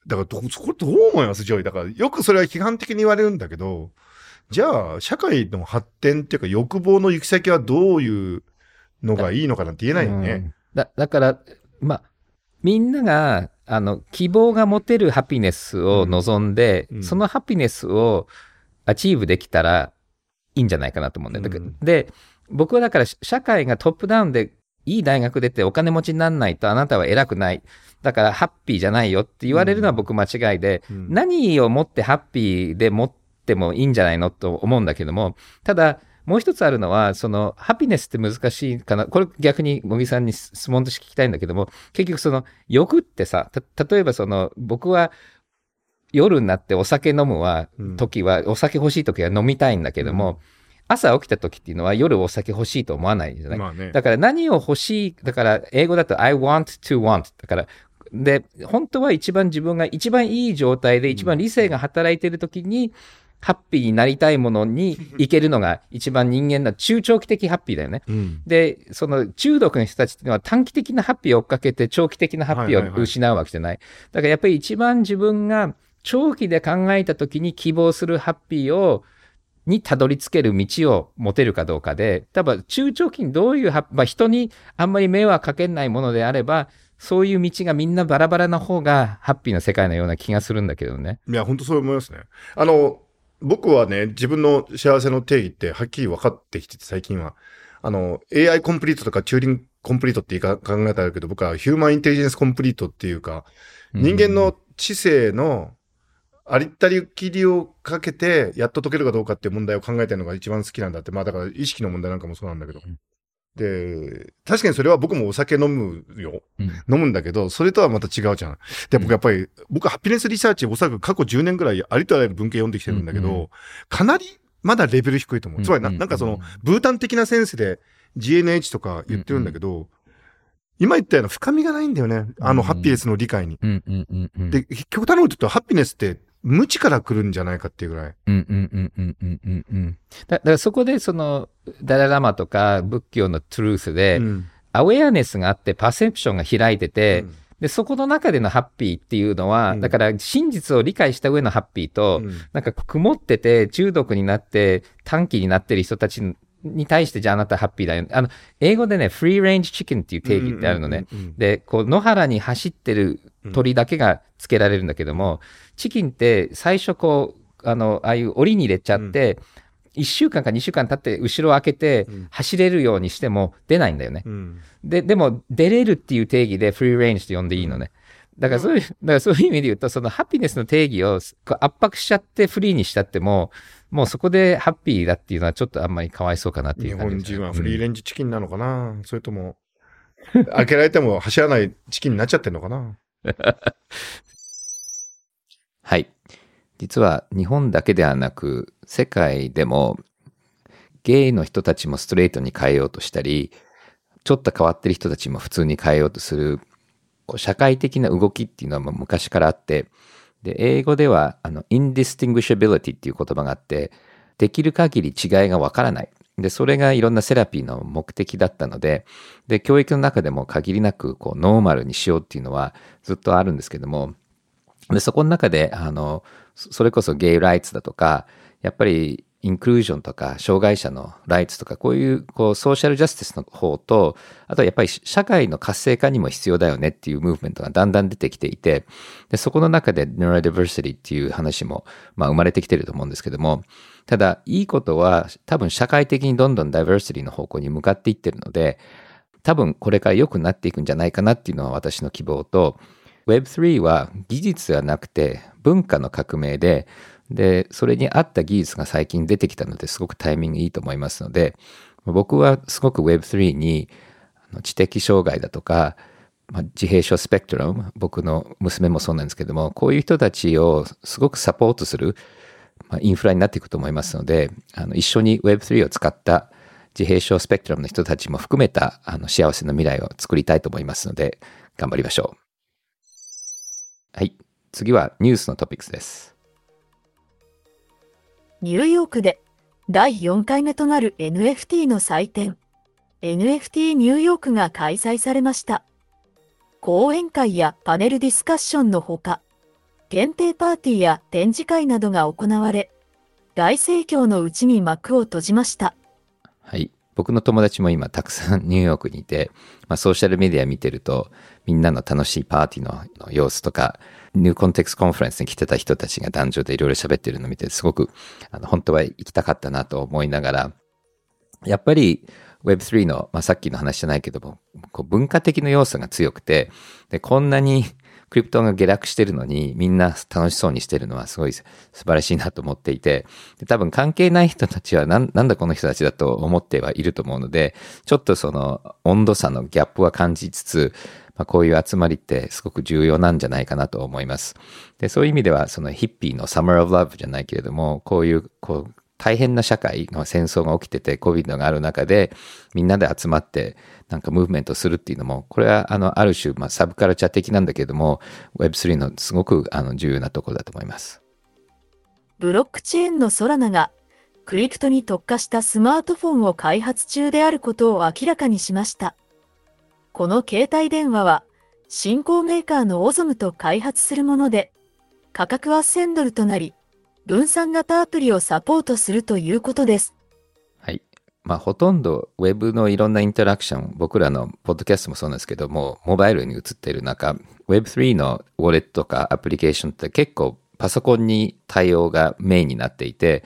だからど、そこどう思います？ジョイ。だから、よくそれは批判的に言われるんだけど、じゃあ、社会の発展っていうか欲望の行き先はどういうのがいいのかなんて言えないよね。うんだだから、まあ、みんなが、あの、希望が持てる happiness を望んで、うんうんその happiness を achieve できたらいいんじゃないかなと思うんだよ。うんで、僕はだから社会がトップダウンでいい大学出てお金持ちにならないとあなたは偉くない。だからハッピーじゃないよって言われるのは僕間違いで、うん何をもってハッピーで持ってもいいんじゃないのと思うんだけども、ただ、もう一つあるのは、その、 happiness って難しいかな。これ逆に、茂木さんに質問として聞きたいんだけども、結局その、欲ってさ、た例えばその、僕は、夜になってお酒飲むは、うん時は、お酒欲しい時は飲みたいんだけども、朝起きた時っていうのは夜お酒欲しいと思わないじゃない、まあね。だから何を欲しい、だから英語だと I want to want。だから、で、本当は一番自分が一番いい状態で一番理性が働いている時に、ハッピーになりたいものに行けるのが一番人間の中長期的ハッピーだよね。うん。で、その中毒の人たちっていうのは短期的なハッピーを追っかけて長期的なハッピーを失うわけじゃない。だからやっぱり一番自分が長期で考えた時に希望するハッピーをにたどり着ける道を持てるかどうかで、多分中長期にどういうハッ、まあ、人にあんまり迷惑かけないものであれば、そういう道がみんなバラバラな方がハッピーな世界のような気がするんだけどね。いや、本当そう思いますね。あの、僕はね、自分の幸せの定義ってはっきり分かってきてて、最近は。あの、AI コンプリートとかチューリングコンプリートって言いか考えたけど、僕はヒューマンインテリジェンスコンプリートっていうか、人間の知性のありったりきりをかけて、やっと解けるかどうかっていう問題を考えてるのが一番好きなんだって。まあだから意識の問題なんかもそうなんだけど。で、確かにそれは僕もお酒飲むよ。うん、飲むんだけど、それとはまた違うじゃん。で、僕やっぱり、僕はハピネスリサーチ、おそらく過去10年ぐらいありとあらゆる文献読んできてるんだけど、うんうかなりまだレベル低いと思う。つまりな、うんうんなんかその、ブータン的なセンスで GNH とか言ってるんだけど、今言ったような深みがないんだよね。あの、うんハッピネスの理解に。うんうんうんうん。で、結局頼むと言うと、ハッピネスって無知から来るんじゃないかっていうぐらい。うんうんうんうんうんうんうん。だだからそこでそのダララマとか仏教のトゥルースで、うんアウェアネスがあってパーセプションが開いてて、で、そこの中でのハッピーっていうのは、うんだから真実を理解した上のハッピーと、うんなんか曇ってて中毒になって短期になってる人たちに対してじゃああなたハッピーだよ。あの、英語でね、フリーレンジチキンっていう定義ってあるのね。うんうんうんうん。で、こう、野原に走ってる鳥だけがつけられるんだけども、チキンって最初こう、あの、ああいう檻に入れちゃって、1週間か2週間経って後ろを開けてうん。走れるようにしても出ないんだよね。うん。で、でも出れるっていう定義でフリーレンジと呼んでいいのね。だからそういう、だからそういう意味で言うと、そのハピネスの定義を圧迫しちゃってフリーにしちゃっても、もうそこでハッピーだっていうのはちょっとあんまりかわいそうかなってい日う感じ本ですね人はフリーレンジチキンなのかな、それとも、開けられても走らないチキンになっちゃってんのかな？[laughs] はい。実は日本だけではなく、世界でもゲイの人たちもストレートに変えようとしたり、ちょっと変わってる人たちも普通に変えようとする、社会的な動きっていうのは昔からあって、で、英語では、あの、indistinguishability っていう言葉があって、できる限り違いがわからない。で、それがいろんなセラピーの目的だったので、で、教育の中でも限りなく、こう、ノーマルにしようっていうのはずっとあるんですけども、で、そこの中で、あの、それこそゲイライツだとか、やっぱりインクルージョンとか、障害者のライツとか、こういう、こう、ソーシャルジャスティスの方と、あとはやっぱり社会の活性化にも必要だよねっていうムーブメントがだんだん出てきていて、で、そこの中で neurodiversity っていう話も、まあ、生まれてきてると思うんですけども、ただ、いいことは、多分社会的にどんどん diversity の方向に向かっていってるので、多分これから良くなっていくんじゃないかなっていうのは私の希望と、Web3 は技術ではなくて文化の革命で、で、それに合った技術が最近出てきたのですごくタイミングいいと思いますので、僕はすごく Web3 に知的障害だとか、まあ、自閉症スペクトラム、僕の娘もそうなんですけども、こういう人たちをすごくサポートする、まあ、インフラになっていくと思いますので、あの一緒に Web3 を使った自閉症スペクトラムの人たちも含めたあの幸せな未来を作りたいと思いますので、頑張りましょう。はい。次はニュースのトピックスです。ニューヨークで第4回目となる NFT の祭典 NFT ニューヨークが開催されました。講演会やパネルディスカッションのほか、限定パーティーや展示会などが行われ、大盛況のうちに幕を閉じました。はい。僕の友達も今たくさんニューヨークにいて、まあ、ソーシャルメディア見てると、みんなの楽しいパーティーのの様子とか、ニューコンテクスコンファレンスに来てた人たちが男女でいろいろ喋ってるのを見て、すごく、あの、本当は行きたかったなと思いながら、やっぱり Web3 の、まあ、さっきの話じゃないけども、こう文化的な要素が強くて、で、こんなに [laughs] クリプトが下落してるのに、みんな楽しそうにしてるのはすごい素晴らしいなと思っていて、で多分関係ない人たちはなんなんだこの人たちだと思ってはいると思うので、ちょっとその温度差のギャップは感じつつ、まあ、こういう集まりってすごく重要なんじゃないかなと思います。で、そういう意味では、そのヒッピーの Summer of Love じゃないけれども、こういう、こう、大変な社会の戦争が起きてて、COVID がある中で、みんなで集まって、なんかムーブメントするっていうのも、これは、あの、ある種、まあ、サブカルチャー的なんだけれども、Web3 のすごく、あの、重要なところだと思います。ブロックチェーンのソラナが、クリプトに特化したスマートフォンを開発中であることを明らかにしました。この携帯電話は、新興メーカーのオゾムと開発するもので、価格は1000ドルとなり、分散型アプリをサポートするということです。はい。まあ、ほとんど Web のいろんなインタラクション、僕らのポッドキャストもそうなんですけども、モバイルに移っている中、Web3 のウォレットとかアプリケーションって結構パソコンに対応がメインになっていて、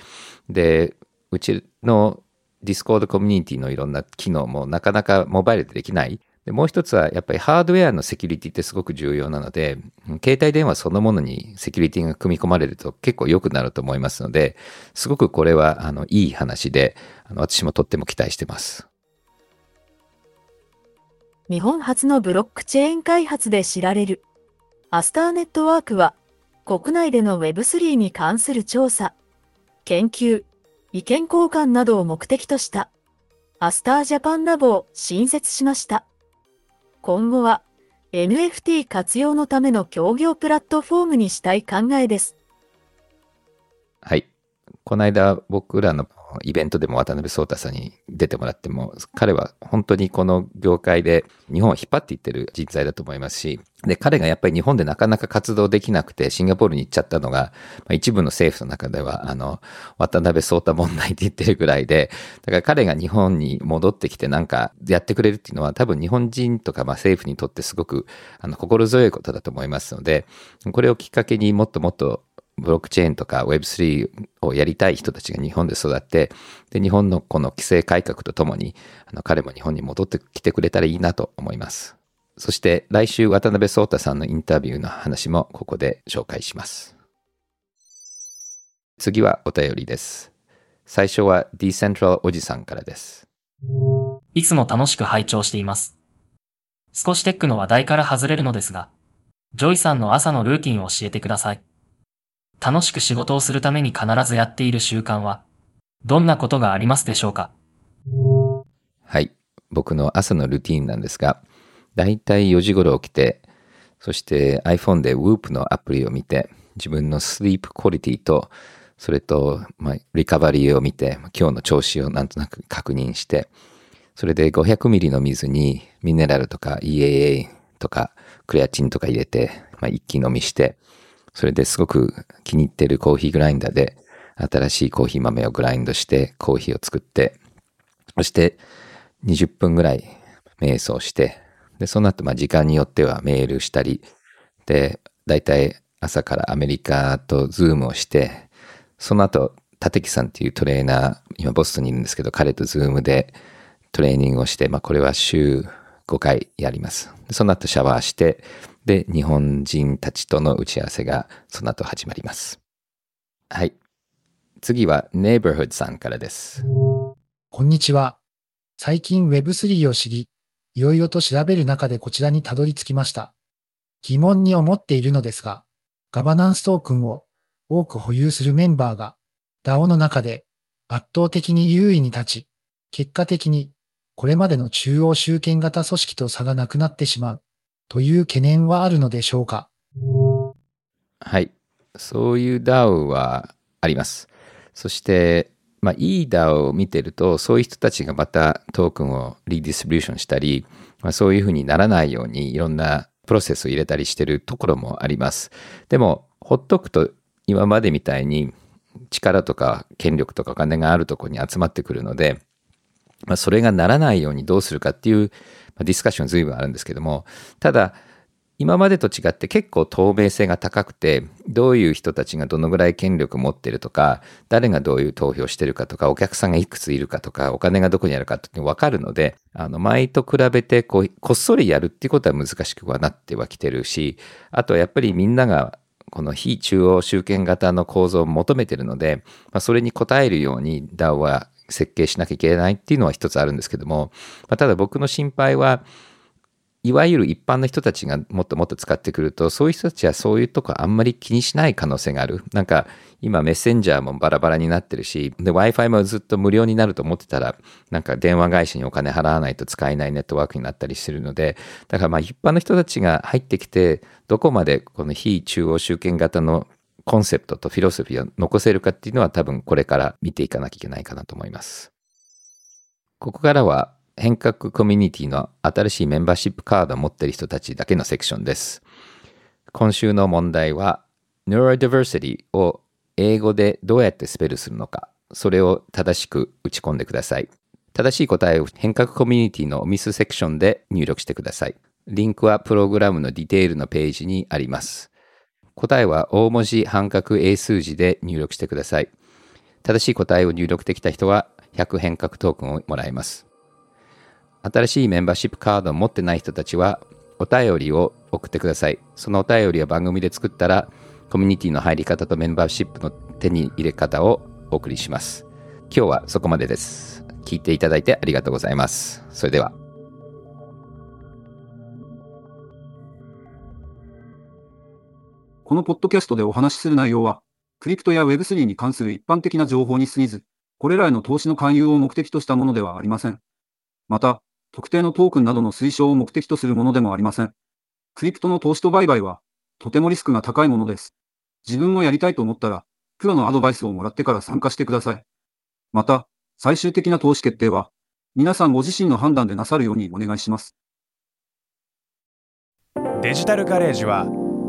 で、うちの Discord コミュニティのいろんな機能もなかなかモバイルでできない。でもう一つはやっぱりハードウェアのセキュリティってすごく重要なので、携帯電話そのものにセキュリティが組み込まれると結構良くなると思いますので、すごくこれはあのいい話で、あの私もとっても期待してます。日本初のブロックチェーン開発で知られるアスターネットワークは国内での Web3 に関する調査、研究、意見交換などを目的としたアスタージャパンラボを新設しました。今後は NFT 活用のための協業プラットフォームにしたい考えです。はい。この間僕らのイベントでも渡辺壮太さんに出てもらっても、彼は本当にこの業界で日本を引っ張っていってる人材だと思いますし、で、彼がやっぱり日本でなかなか活動できなくてシンガポールに行っちゃったのが、まあ、一部の政府の中では、あの、渡辺壮太問題って言ってるぐらいで、だから彼が日本に戻ってきてなんかやってくれるっていうのは多分日本人とかまあ政府にとってすごくあの心強いことだと思いますので、これをきっかけにもっともっとブロックチェーンとか Web3 をやりたい人たちが日本で育って、で、日本のこの規制改革とともに、あの、彼も日本に戻ってきてくれたらいいなと思います。そして来週渡辺壮太さんのインタビューの話もここで紹介します。次はお便りです。最初は Decentral おじさんからです。いつも楽しく拝聴しています。少しテックの話題から外れるのですが、ジョイさんの朝のルーティンを教えてください。楽しく仕事をするために必ずやっている習慣は、どんなことがありますでしょうか？はい。僕の朝のルーティンなんですが、だいたい4時頃起きて、そして iPhone で Whoop のアプリを見て、自分のスリープクオリティと、それと、まあ、リカバリーを見て、今日の調子をなんとなく確認して、それで500ミリの水にミネラルとか EAA とかクレアチンとか入れて、まあ、一気飲みして、それですごく気に入ってるコーヒーグラインダーで新しいコーヒー豆をグラインドしてコーヒーを作って、そして20分ぐらい瞑想して、で、その後、ま時間によってはメールしたり、で、だいたい朝からアメリカとズームをして、その後、立木さんっていうトレーナー、今ボストンにいるんですけど、彼とズームでトレーニングをして、まあこれは週5回やります。その後シャワーして、で、日本人たちとの打ち合わせがその後始まります。はい。次は Neighborhood さんからです。こんにちは。最近 Web3 を知り、いろいろと調べる中でこちらにたどり着きました。疑問に思っているのですが、ガバナンストークンを多く保有するメンバーが DAO の中で圧倒的に優位に立ち、結果的にこれまでの中央集権型組織と差がなくなってしまうという懸念はあるのでしょうか？はい。そういう DAO はあります。そして、まあ、いい DAO を見てると、そういう人たちがまたトークンをリディストリューションしたり、まあ、そういうふうにならないようにいろんなプロセスを入れたりしてるところもあります。でも、ほっとくと今までみたいに力とか権力とかお金があるとこに集まってくるので、まあ、それがならないようにどうするかっていう、まあ、ディスカッション随分あるんですけども、ただ、今までと違って結構透明性が高くて、どういう人たちがどのぐらい権力持ってるとか、誰がどういう投票してるかとか、お客さんがいくついるかとか、お金がどこにあるかって分かるので、あの、前と比べてこう、こっそりやるっていうことは難しくはなってはきてるし、あとはやっぱりみんながこの非中央集権型の構造を求めてるので、まあ、それに応えるように DAO は設計しなきゃいけないっていうのは一つあるんですけども、まあ、ただ僕の心配は、いわゆる一般の人たちがもっともっと使ってくると、そういう人たちはそういうとこあんまり気にしない可能性がある。なんか、今メッセンジャーもバラバラになってるし、で、Wi-Fi もずっと無料になると思ってたら、なんか電話会社にお金払わないと使えないネットワークになったりするので、だからまあ一般の人たちが入ってきて、どこまでこの非中央集権型のコンセプトとフィロソフィーを残せるかっていうのは多分これから見ていかなきゃいけないかなと思います。ここからは変革コミュニティの新しいメンバーシップカードを持っている人たちだけのセクションです。今週の問題は Neurodiversity を英語でどうやってスペルするのか、それを正しく打ち込んでください。正しい答えを変革コミュニティのミスセクションで入力してください。リンクはプログラムのディテールのページにあります。答えは大文字半角英数字で入力してください。正しい答えを入力できた人は100変革トークンをもらえます。新しいメンバーシップカードを持ってない人たちはお便りを送ってください。そのお便りは番組で作ったらコミュニティの入り方とメンバーシップの手に入れ方をお送りします。今日はそこまでです。聞いていただいてありがとうございます。それでは。このポッドキャストでお話しする内容は、クリプトや Web3 に関する一般的な情報に過ぎず、これらへの投資の勧誘を目的としたものではありません。また、特定のトークンなどの推奨を目的とするものでもありません。クリプトの投資と売買は、とてもリスクが高いものです。自分もやりたいと思ったら、プロのアドバイスをもらってから参加してください。また、最終的な投資決定は、皆さんご自身の判断でなさるようにお願いします。デジタルガレージは